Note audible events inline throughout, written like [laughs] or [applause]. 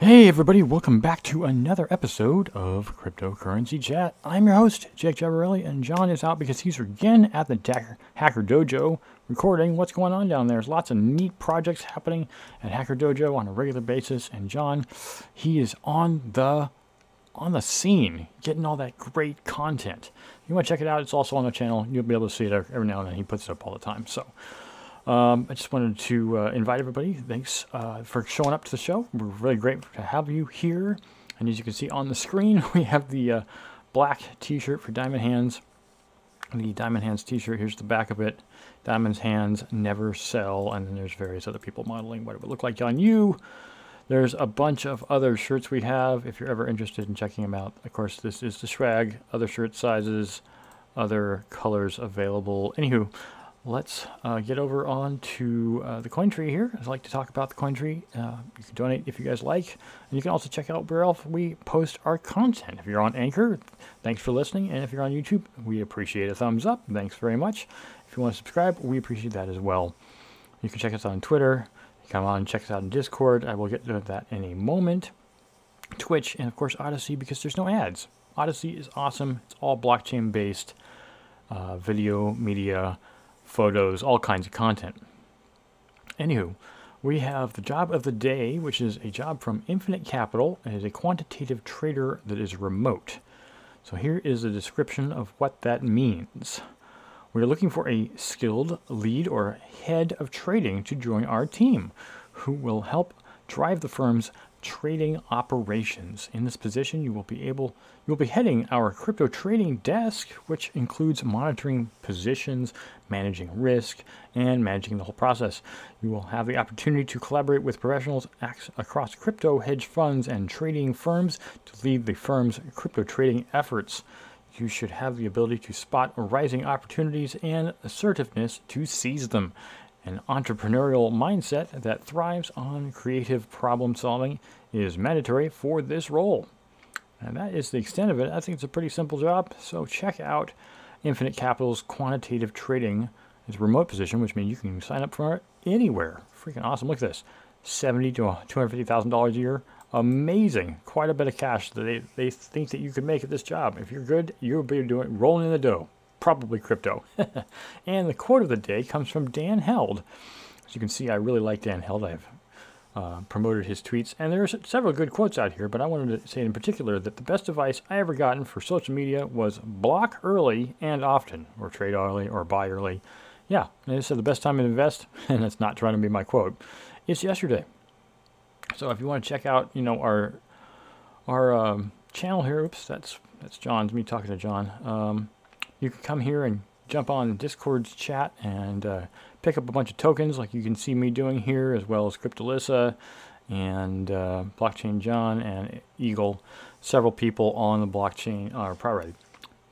Hey, everybody, welcome back to another episode of Cryptocurrency Chat. I'm your host, Jake Javarelli, and John is out because he's again at the Dacker Hacker Dojo recording what's going on down there. There's lots of neat projects happening at Hacker Dojo on a regular basis, and John, he is on the on the scene, getting all that great content. You want to check it out? It's also on the channel. You'll be able to see it every now and then. He puts it up all the time. So, um, I just wanted to uh, invite everybody. Thanks uh, for showing up to the show. We're really grateful to have you here. And as you can see on the screen, [laughs] we have the uh, black T-shirt for Diamond Hands. The Diamond Hands T-shirt. Here's the back of it. Diamond's Hands never sell. And then there's various other people modeling what it would look like on you. There's a bunch of other shirts we have if you're ever interested in checking them out. Of course, this is the swag, other shirt sizes, other colors available. Anywho, let's uh, get over on to uh, the Cointree here. I'd like to talk about the Cointree. Uh, you can donate if you guys like. And you can also check out where else we post our content. If you're on Anchor, thanks for listening. And if you're on YouTube, we appreciate a thumbs up. Thanks very much. If you want to subscribe, we appreciate that as well. You can check us out on Twitter. Come on, check us out in Discord. I will get to that in a moment. Twitch, and of course Odysee because there's no ads. Odysee is awesome. It's all blockchain based uh, video, media, photos, all kinds of content. Anywho, we have the job of the day, which is a job from Infinite Capital. It is a quantitative trader that is remote. So here is a description of what that means. We're looking for a skilled lead or head of trading to join our team who will help drive the firm's trading operations. In this position, you will be able you will be heading our crypto trading desk, which includes monitoring positions, managing risk, and managing the whole process. You will have the opportunity to collaborate with professionals across crypto hedge funds and trading firms to lead the firm's crypto trading efforts. You should have the ability to spot rising opportunities and assertiveness to seize them. An entrepreneurial mindset that thrives on creative problem solving is mandatory for this role. And that is the extent of it. I think it's a pretty simple job. So check out Infinite Capital's quantitative trading. It's a remote position, which means you can sign up for it anywhere. Freaking awesome. Look at this. Seventy to two hundred fifty thousand dollars a year amazing, quite a bit of cash that they, they think that you could make at this job. If you're good, you'll be doing rolling in the dough, probably crypto. [laughs] and the quote of the day comes from Dan Held. As you can see, I really like Dan Held. I've uh, promoted his tweets, and there's several good quotes out here. But I wanted to say in particular that the best advice I ever gotten for social media was block early and often, or trade early, or buy early. Yeah, and they said the best time to invest, [laughs] and that's not trying to be my quote. It's yesterday. So if you want to check out, you know, our our um, channel here, oops, that's that's John's me talking to John. Um, you can come here and jump on Discord's chat and uh, pick up a bunch of tokens, like you can see me doing here, as well as Cryptolissa and uh, Blockchain John and Eagle. Several people on the blockchain are probably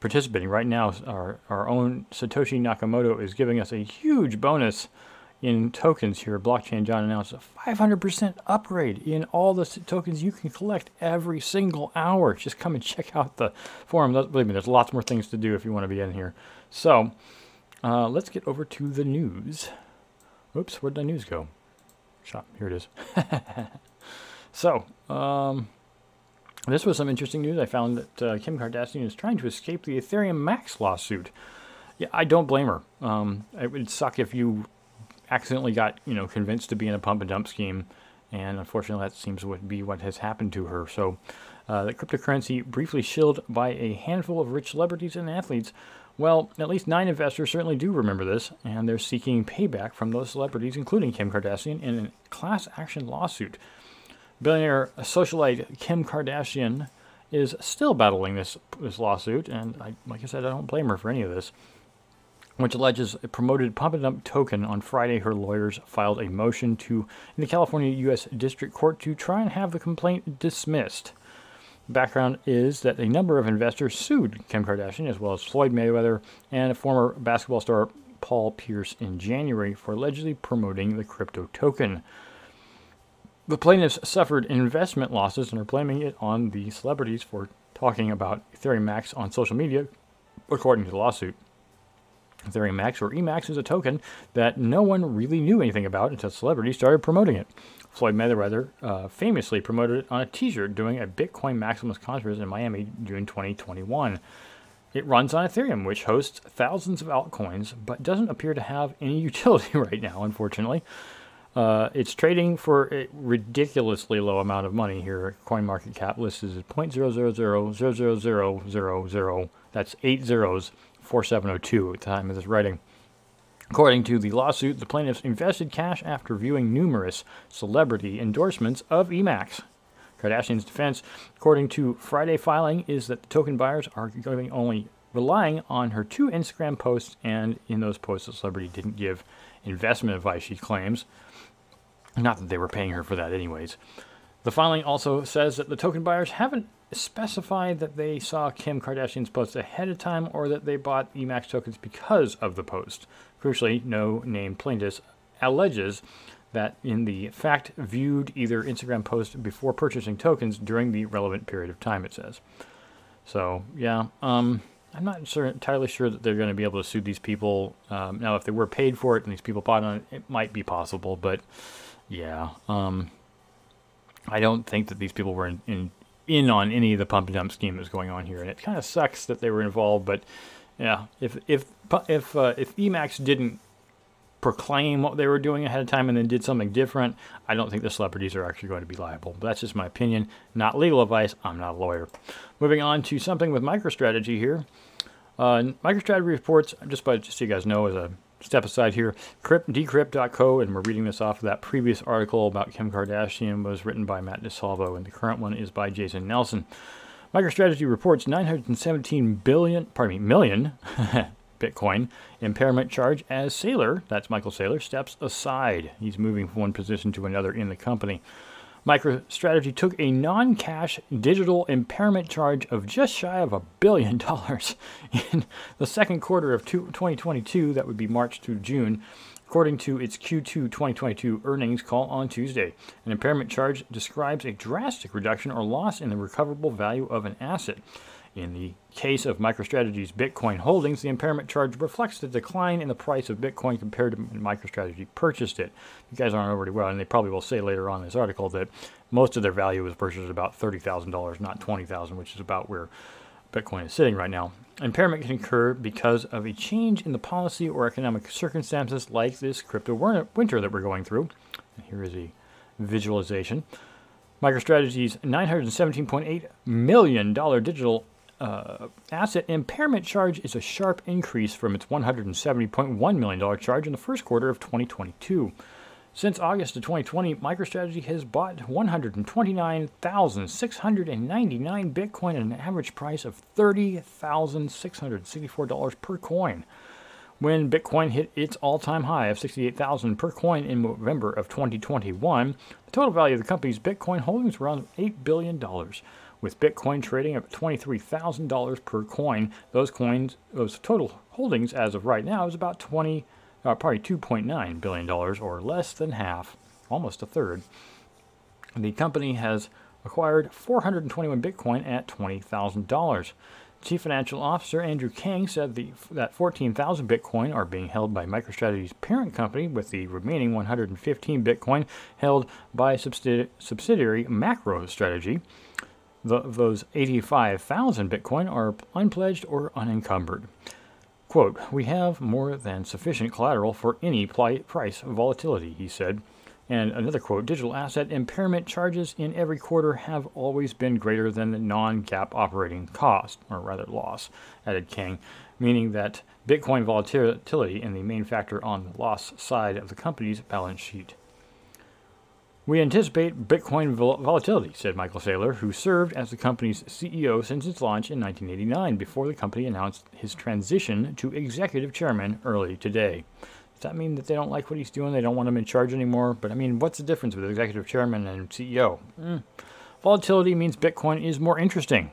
participating right now. Our our own Satoshi Nakamoto is giving us a huge bonus in tokens here, Blockchain John announced a 500% upgrade in all the tokens you can collect every single hour. Just come and [laughs] check out the forum. Believe me, there's lots more things to do if you want to be in here. So uh, let's get over to the news. Oops, where'd the news go? Shop, here it is. [laughs] so, um, this was some interesting news. I found that uh, Kim Kardashian is trying to escape the Ethereum Max lawsuit. Yeah, I don't blame her. Um, it would suck if you accidentally got you know convinced to be in a pump and dump scheme, and unfortunately that seems to be what has happened to her. So, uh, the cryptocurrency briefly shilled by a handful of rich celebrities and athletes. Well, at least nine investors certainly do remember this, and they're seeking payback from those celebrities, including Kim Kardashian, in a class action lawsuit. Billionaire socialite Kim Kardashian is still battling this this lawsuit, and I, like I said, I don't blame her for any of this which alleges a promoted pump and dump token. On Friday, her lawyers filed a motion to in the California U.S. District Court to try and have the complaint dismissed. Background is that a number of investors sued Kim Kardashian, as well as Floyd Mayweather and former basketball star Paul Pierce in January for allegedly promoting the crypto token. The plaintiffs suffered investment losses and are blaming it on the celebrities for talking about Ethereum Max on social media, according to the lawsuit. Ethereum Max, or EMAX, is a token that no one really knew anything about until celebrities started promoting it. Floyd Mayweather uh, famously promoted it on a T-shirt during a Bitcoin Maximus conference in Miami, June 2021. It runs on Ethereum, which hosts thousands of altcoins, but doesn't appear to have any [laughs] utility right now, unfortunately. Uh, it's trading for a ridiculously low amount of money here. CoinMarketCap list is 0.0000000. That's eight zeros, 4702 at the time of this writing. According to the lawsuit, the plaintiffs invested cash after viewing numerous celebrity endorsements of EMAX. Kardashian's defense, according to Friday filing, is that the token buyers are going only relying on her two Instagram posts, and in those posts, the celebrity didn't give investment advice, she claims. Not that they were paying her for that, anyways. The filing also says that the token buyers haven't specified that they saw Kim Kardashian's post ahead of time or that they bought EMAX tokens because of the post. Crucially, no named plaintiff alleges that in the fact viewed either Instagram post before purchasing tokens during the relevant period of time, it says. So, yeah, um, I'm not sure, entirely sure that they're going to be able to sue these people. Um, now, if they were paid for it and these people bought on it, it might be possible, but yeah, um, I don't think that these people were in, in, in on any of the pump and dump scheme that's going on here, and it kind of sucks that they were involved. But yeah, if if if uh, if EMAX didn't proclaim what they were doing ahead of time and then did something different, I don't think the celebrities are actually going to be liable. But that's just my opinion, not legal advice. I'm not a lawyer. Moving on to something with MicroStrategy here. Uh, MicroStrategy reports, just by just so you guys know, as a step aside here, Crypt, Decrypt.co, and we're reading this off of that previous article about Kim Kardashian was written by Mat Di Salvo, and the current one is by Jason Nelson. MicroStrategy reports 917 billion, pardon me, million [laughs] Bitcoin impairment charge as Saylor, that's Michael Saylor, steps aside. He's moving from one position to another in the company. MicroStrategy took a non cash digital impairment charge of just shy of a billion dollars in the second quarter of 2022, that would be March to June, according to its Q2 2022 earnings call on Tuesday. An impairment charge describes a drastic reduction or loss in the recoverable value of an asset. In the case of MicroStrategy's Bitcoin holdings, the impairment charge reflects the decline in the price of Bitcoin compared to when MicroStrategy purchased it. You guys aren't already well, and they probably will say later on in this article that most of their value was purchased at about $30,000, not $20,000, which is about where Bitcoin is sitting right now. Impairment can occur because of a change in the policy or economic circumstances like this crypto winter that we're going through. And here is a visualization. MicroStrategy's $917.8 million digital uh, asset impairment charge is a sharp increase from its $170.1 million charge in the first quarter of 2022. Since August of 2020, MicroStrategy has bought 129,699 Bitcoin at an average price of $30,664 per coin. When Bitcoin hit its all time high of 68,000 per coin in November of 2021, the total value of the company's Bitcoin holdings were around $8 billion with Bitcoin trading at $23,000 per coin. Those coins, those total holdings as of right now is about 20, uh, probably 2.9 billion dollars, or less than half, almost a third. The company has acquired 421 Bitcoin at $20,000. Chief Financial Officer Andrew Kang said the, that 14,000 Bitcoin are being held by MicroStrategy's parent company, with the remaining 115 Bitcoin held by subsidi- subsidiary MacroStrategy. The, those 85,000 Bitcoin are unpledged or unencumbered. Quote, We have more than sufficient collateral for any price volatility, he said. And another quote Digital asset impairment charges in every quarter have always been greater than the non GAAP operating cost, or rather loss, added Kang, meaning that Bitcoin volatility is the main factor on the loss side of the company's balance sheet. We anticipate Bitcoin vol- volatility, said Michael Saylor, who served as the company's CEO since its launch in 1989 before the company announced his transition to executive chairman early today. Does that mean that they don't like what he's doing? They don't want him in charge anymore? But I mean, what's the difference with executive chairman and CEO? Mm. Volatility means Bitcoin is more interesting.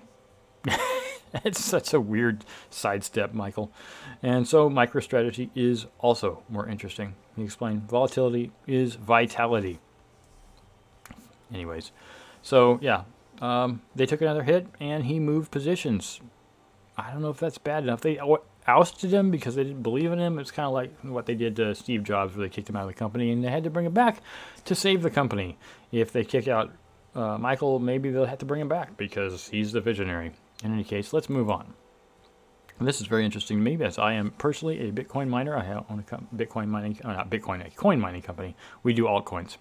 [laughs] it's such a weird sidestep, Michael. And so MicroStrategy is also more interesting. He explained volatility is vitality. Anyways, so yeah, um, they took another hit and he moved positions. I don't know if that's bad enough. They ousted him because they didn't believe in him. It's kind of like what they did to Steve Jobs, where they kicked him out of the company and they had to bring him back to save the company. If they kick out uh, Michael, maybe they'll have to bring him back because he's the visionary. In any case, let's move on. This is very interesting to me because I am personally a Bitcoin miner. I own a Bitcoin mining, uh, not Bitcoin, a coin mining company. We do altcoins.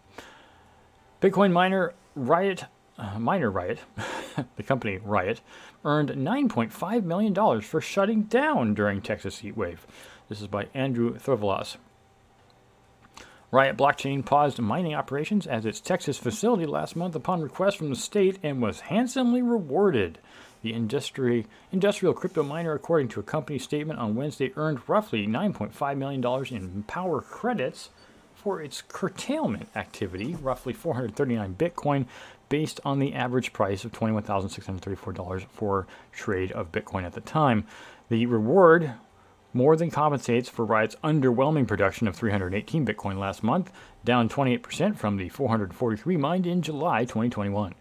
Bitcoin miner Riot, uh, miner Riot, [laughs] the company Riot, earned $9.5 million for shutting down during Texas heat wave. This is by Andrew Throuvalas. Riot Blockchain paused mining operations at its Texas facility last month upon request from the state and was handsomely rewarded. The industry, industrial crypto miner, according to a company statement on Wednesday, earned roughly $9.5 million in power credits for its curtailment activity, roughly 439 Bitcoin, based on the average price of $21,634 for trade of Bitcoin at the time. The reward more than compensates for Riot's underwhelming production of 318 Bitcoin last month, down 28% from the 443 mined in July 2021.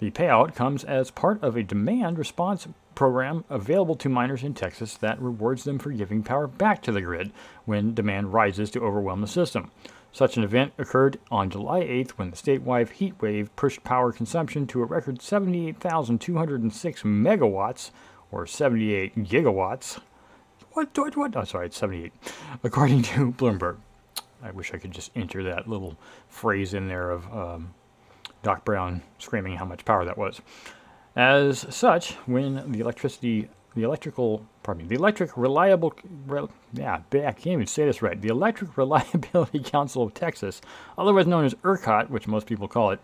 The payout comes as part of a demand response program available to miners in Texas that rewards them for giving power back to the grid when demand rises to overwhelm the system. Such an event occurred on July 8th when the statewide heat wave pushed power consumption to a record 78,206 megawatts, or 78 gigawatts. What, what, what? Oh, sorry, it's 78, according to Bloomberg. I wish I could just enter that little phrase in there of um, Doc Brown screaming how much power that was. As such, when the electricity, the electrical, pardon me, the electric reliable, re, yeah, I can't even say this right. The Electric [laughs] Reliability Council of Texas, otherwise known as ERCOT, which most people call it,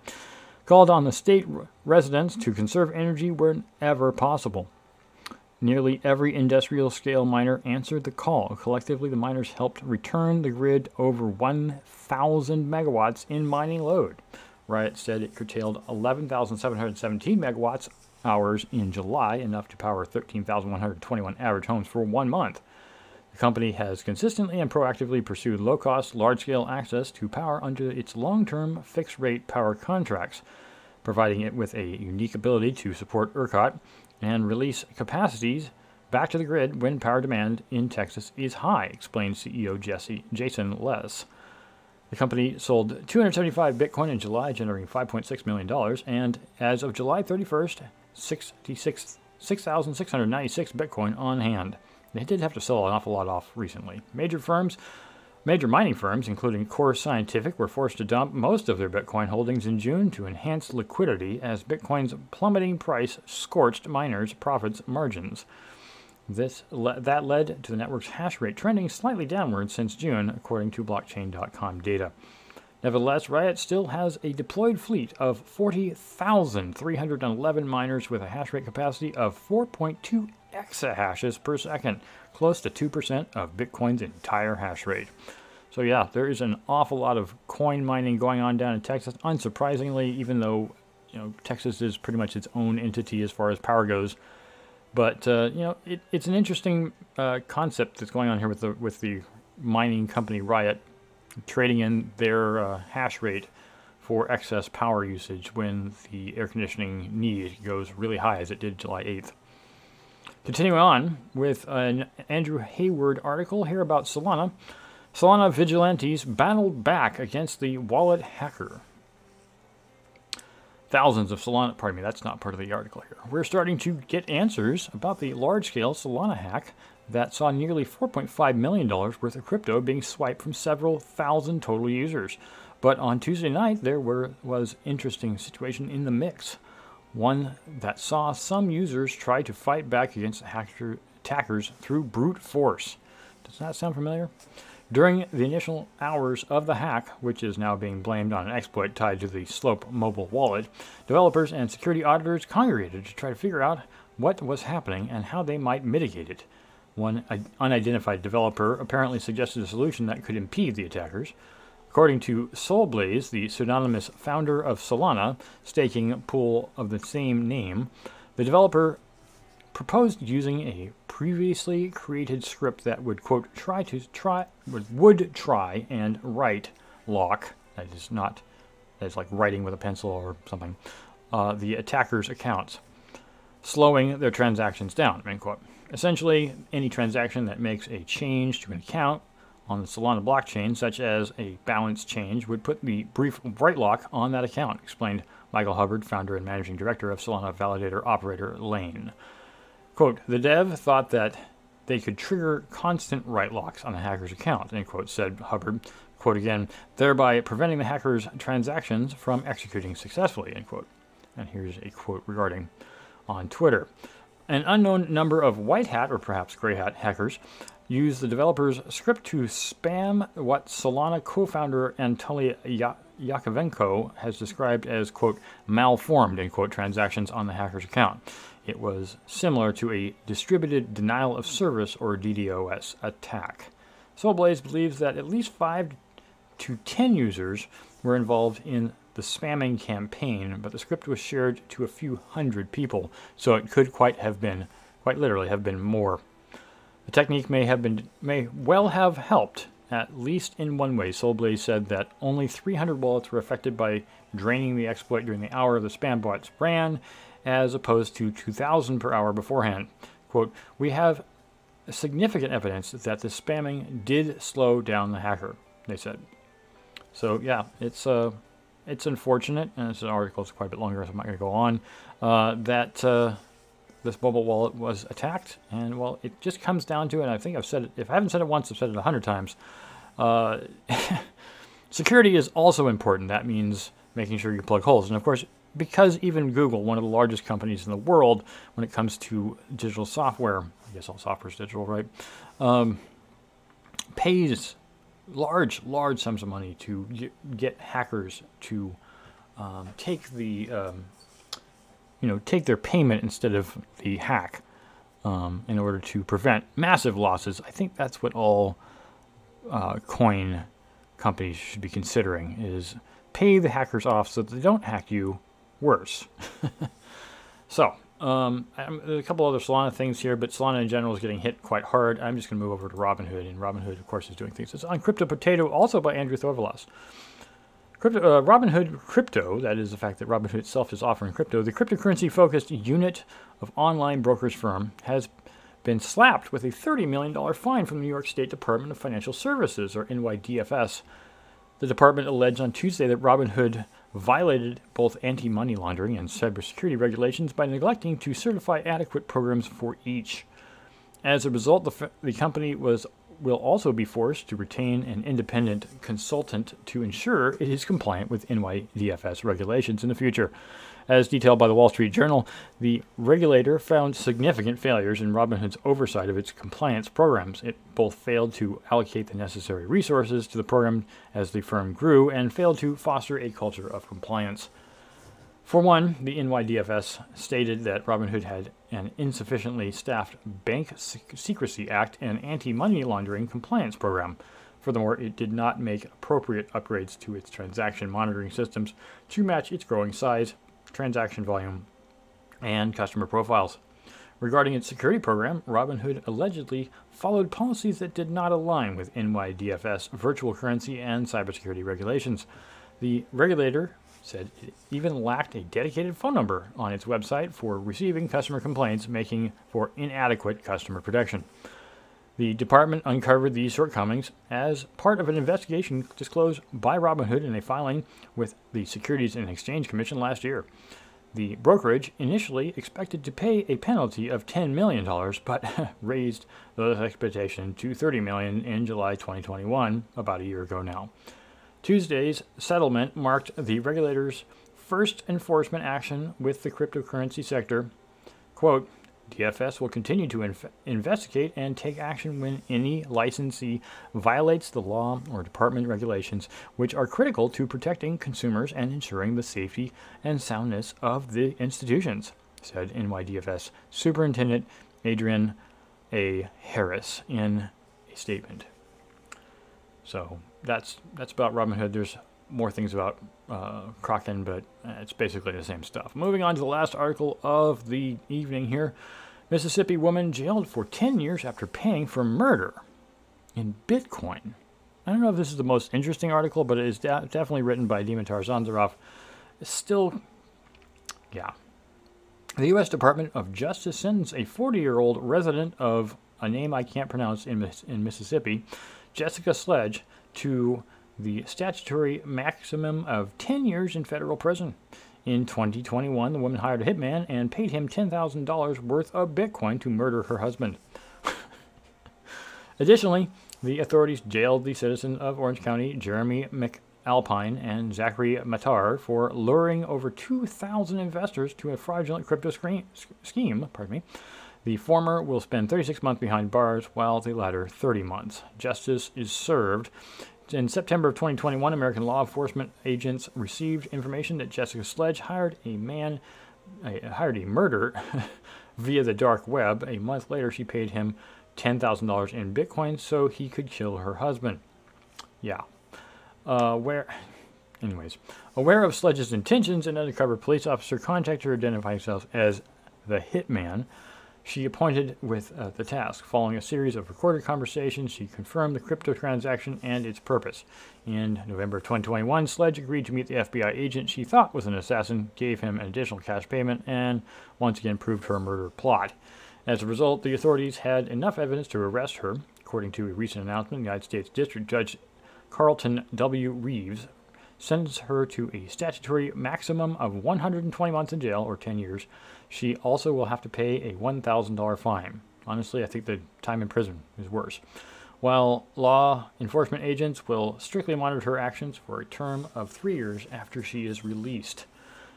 called on the state residents to conserve energy whenever possible. Nearly every industrial scale miner answered the call. Collectively, the miners helped return the grid over 1,000 megawatts in mining load. Riot said it curtailed 11,717 megawatts hours in July, enough to power 13,121 average homes for one month. The company has consistently and proactively pursued low cost, large scale access to power under its long term fixed rate power contracts, providing it with a unique ability to support ERCOT and release capacities back to the grid when power demand in Texas is high, explained CEO Jesse, Jason Les. The company sold 275 Bitcoin in July, generating $5.6 million, and as of July 31st, 6,696 Bitcoin on hand. They did have to sell an awful lot off recently. Major firms, major mining firms, including Core Scientific, were forced to dump most of their Bitcoin holdings in June to enhance liquidity as Bitcoin's plummeting price scorched miners' profits margins. This le- that led to the network's hash rate trending slightly downward since June, according to blockchain.com data. Nevertheless, Riot still has a deployed fleet of 40,311 miners with a hash rate capacity of 4.2 exahashes per second, close to 2% of Bitcoin's entire hash rate. So, yeah, there is an awful lot of coin mining going on down in Texas. Unsurprisingly, even though you know Texas is pretty much its own entity as far as power goes, but uh, you know, it, it's an interesting uh, concept that's going on here with the with the mining company Riot trading in their uh, hash rate for excess power usage when the air conditioning need goes really high, as it did July 8th. Continuing on with an Andrew Hayward article here about Solana. Solana vigilantes battled back against the wallet hacker thousands of Solana. Pardon me, that's not part of the article here. We're starting to get answers about the large scale Solana hack that saw nearly $4.5 million worth of crypto being swiped from several thousand total users. But on Tuesday night, there were, was interesting situation in the mix. One that saw some users try to fight back against hacker, attackers through brute force. Does that sound familiar? During the initial hours of the hack, which is now being blamed on an exploit tied to the Slope mobile wallet, developers and security auditors congregated to try to figure out what was happening and how they might mitigate it. One unidentified developer apparently suggested a solution that could impede the attackers. According to Solblaze, the pseudonymous founder of Solana, staking pool of the same name, the developer proposed using a previously created script that would quote try to try would try and write lock that is not that is like writing with a pencil or something uh, the attacker's accounts slowing their transactions down end quote Essentially, any transaction that makes a change to an account on the Solana blockchain, such as a balance change, would put the brief write lock on that account, explained Michael Hubbard, founder and managing director of Solana validator operator Laine. Quote, the dev thought that they could trigger constant write locks on the hacker's account, end quote, said Hubbard. Quote again, thereby preventing the hacker's transactions from executing successfully, end quote. And here's a quote regarding on Twitter. An unknown number of white hat or perhaps gray hat hackers use the developer's script to spam what Solana co-founder Anatoly Yakovenko has described as quote malformed end quote transactions on the hacker's account. It was similar to a distributed denial of service or DDoS attack. Solblaze believes that at least five to ten users were involved in the spamming campaign, but the script was shared to a few hundred people, so it could quite have been, quite literally, have been more. The technique may have been, may well have helped, at least in one way. Solblaze said that only 300 wallets were affected by draining the exploit during the hour the spam bots ran, as opposed to 2,000 per hour beforehand. Quote, we have significant evidence that the spamming did slow down the hacker, they said. So yeah, it's uh, it's unfortunate, and this article is quite a bit longer, so I'm not going to go on, uh, that uh, this mobile wallet was attacked. And well, it just comes down to, and I think I've said it, if I haven't said it once, I've said it a hundred times. Uh, [laughs] security is also important. That means making sure you plug holes. And of course, because even Google, one of the largest companies in the world when it comes to digital software, I guess all software is digital, right? Um, pays large, large sums of money to get hackers to um, take the, um, you know, take their payment instead of the hack um, in order to prevent massive losses. I think that's what all uh, coin companies should be considering: is pay the hackers off so that they don't hack you worse. [laughs] so um, a couple other Solana things here, but Solana in general is getting hit quite hard. I'm just going to move over to Robinhood, and Robinhood, of course, is doing things. It's on Crypto Potato, also by Andrew Throuvalas. Crypto, uh, Robinhood Crypto, that is the fact that Robinhood itself is offering crypto, the cryptocurrency focused unit of online brokers firm, has been slapped with a $30 million fine from the New York State Department of Financial Services, or NYDFS. The department alleged on Tuesday that Robinhood violated both anti money laundering and cybersecurity regulations by neglecting to certify adequate programs for each. As a result, the, f- the company was will also be forced to retain an independent consultant to ensure it is compliant with NYDFS regulations in the future. As detailed by the Wall Street Journal, the regulator found significant failures in Robinhood's oversight of its compliance programs. It both failed to allocate the necessary resources to the program as the firm grew and failed to foster a culture of compliance. For one, the NYDFS stated that Robinhood had an insufficiently staffed Bank Secrecy Act and anti money laundering compliance program. Furthermore, it did not make appropriate upgrades to its transaction monitoring systems to match its growing size transaction volume, and customer profiles. Regarding its security program, Robinhood allegedly followed policies that did not align with NYDFS virtual currency and cybersecurity regulations. The regulator said it even lacked a dedicated phone number on its website for receiving customer complaints, making for inadequate customer protection. The department uncovered these shortcomings as part of an investigation disclosed by Robinhood in a filing with the Securities and Exchange Commission last year. The brokerage initially expected to pay a penalty of $10 million, but [laughs] raised the expectation to 30 million in July 2021, about a year ago now. Tuesday's settlement marked the regulator's first enforcement action with the cryptocurrency sector. Quote, DFS will continue to inf- investigate and take action when any licensee violates the law or department regulations, which are critical to protecting consumers and ensuring the safety and soundness of the institutions, said NYDFS Superintendent Adrienne A. Harris in a statement. So that's that's about Robinhood. There's more things about uh, but it's basically the same stuff. Moving on to the last article of the evening here. Mississippi woman jailed for 10 years after paying for murder in Bitcoin. I don't know if this is the most interesting article, but it is definitely written by Dimitar Dzhondzhorov. It's still, yeah. The U.S. Department of Justice sends a 40 year old resident of a name I can't pronounce in, in Mississippi, Jessica Sledge, to the statutory maximum of 10 years in federal prison. In 2021, the woman hired a hitman and paid him $10,000 worth of Bitcoin to murder her husband. [laughs] Additionally, the authorities jailed the citizen of Orange County, Jeremy McAlpine, and Zachary Matar for luring over 2,000 investors to a fraudulent crypto scheme. Pardon me. The former will spend 36 months behind bars, while the latter 30 months. Justice is served. In September of 2021, American law enforcement agents received information that Jessica Sledge hired a man, uh, hired a murder [laughs] via the dark web. A month later, she paid him $10,000 in Bitcoin so he could kill her husband. Yeah. Uh, where, anyways, aware of Sledge's intentions, an undercover police officer contacted her, identifying himself as the hitman. She appointed with uh, the task. Following a series of recorded conversations, she confirmed the crypto transaction and its purpose. In November 2021, Sledge agreed to meet the FBI agent she thought was an assassin, gave him an additional cash payment, and once again proved her murder plot. As a result, the authorities had enough evidence to arrest her. According to a recent announcement, the United States District Judge Carlton W. Reeves sentenced her to a statutory maximum of 120 months in jail or 10 years. She also will have to pay a $1,000 fine. Honestly, I think the time in prison is worse. While law enforcement agents will strictly monitor her actions for a term of three years after she is released.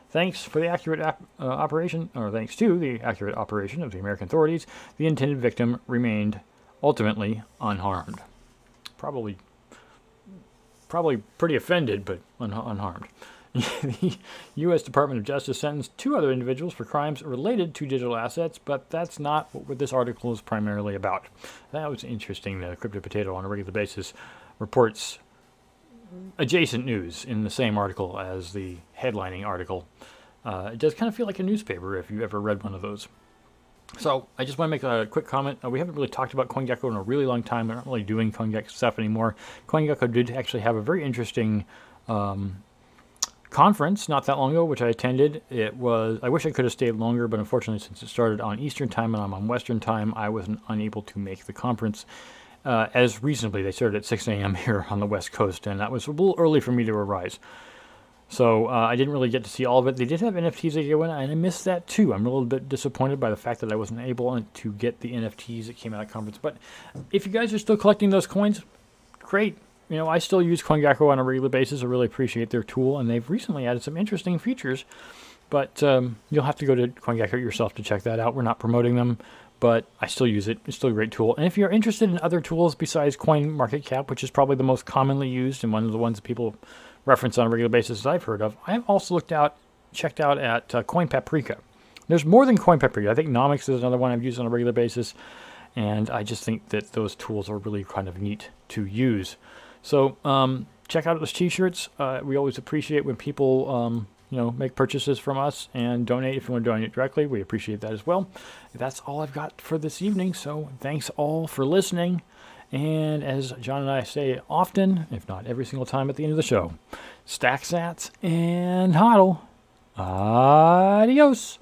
Thanks for the accurate uh, operation, or thanks to the accurate operation of the American authorities, the intended victim remained ultimately unharmed. Probably, probably pretty offended, but un- unharmed. The U.S. Department of Justice sentenced two other individuals for crimes related to digital assets, but that's not what this article is primarily about. That was interesting. The Crypto Potato on a regular basis reports adjacent news in the same article as the headlining article. Uh, it does kind of feel like a newspaper if you ever read one of those. So I just want to make a quick comment. Uh, we haven't really talked about CoinGecko in a really long time. We're not really doing CoinGecko stuff anymore. CoinGecko did actually have a very interesting um, conference not that long ago, which I attended. It was I wish I could have stayed longer, but unfortunately, since it started on Eastern time and I'm on Western time, I was unable to make the conference uh, as reasonably. They started at 6 a.m. [laughs] here on the West Coast, and that was a little early for me to arise. So uh, I didn't really get to see all of it. They did have NFTs that came in, and I missed that too. I'm a little bit disappointed by the fact that I wasn't able to get the NFTs that came out of conference. But if you guys are still collecting those coins, great. You know, I still use CoinGecko on a regular basis. I really appreciate their tool, and they've recently added some interesting features. But um, you'll have to go to CoinGecko yourself to check that out. We're not promoting them but I still use it. It's still a great tool. And if you're interested in other tools besides CoinMarketCap, which is probably the most commonly used and one of the ones that people reference on a regular basis that I've heard of, I've also looked out, checked out at uh, Coin Paprika. There's more than Coin Paprika. I think Nomics is another one I've used on a regular basis, and I just think that those tools are really kind of neat to use. So um, check out those T-shirts. Uh, we always appreciate when people um, you know, make purchases from us and donate if you want to donate directly. We appreciate that as well. That's all I've got for this evening. So thanks all for listening. And as John and I say often, if not every single time at the end of the show, stack sats and hodl. Adios.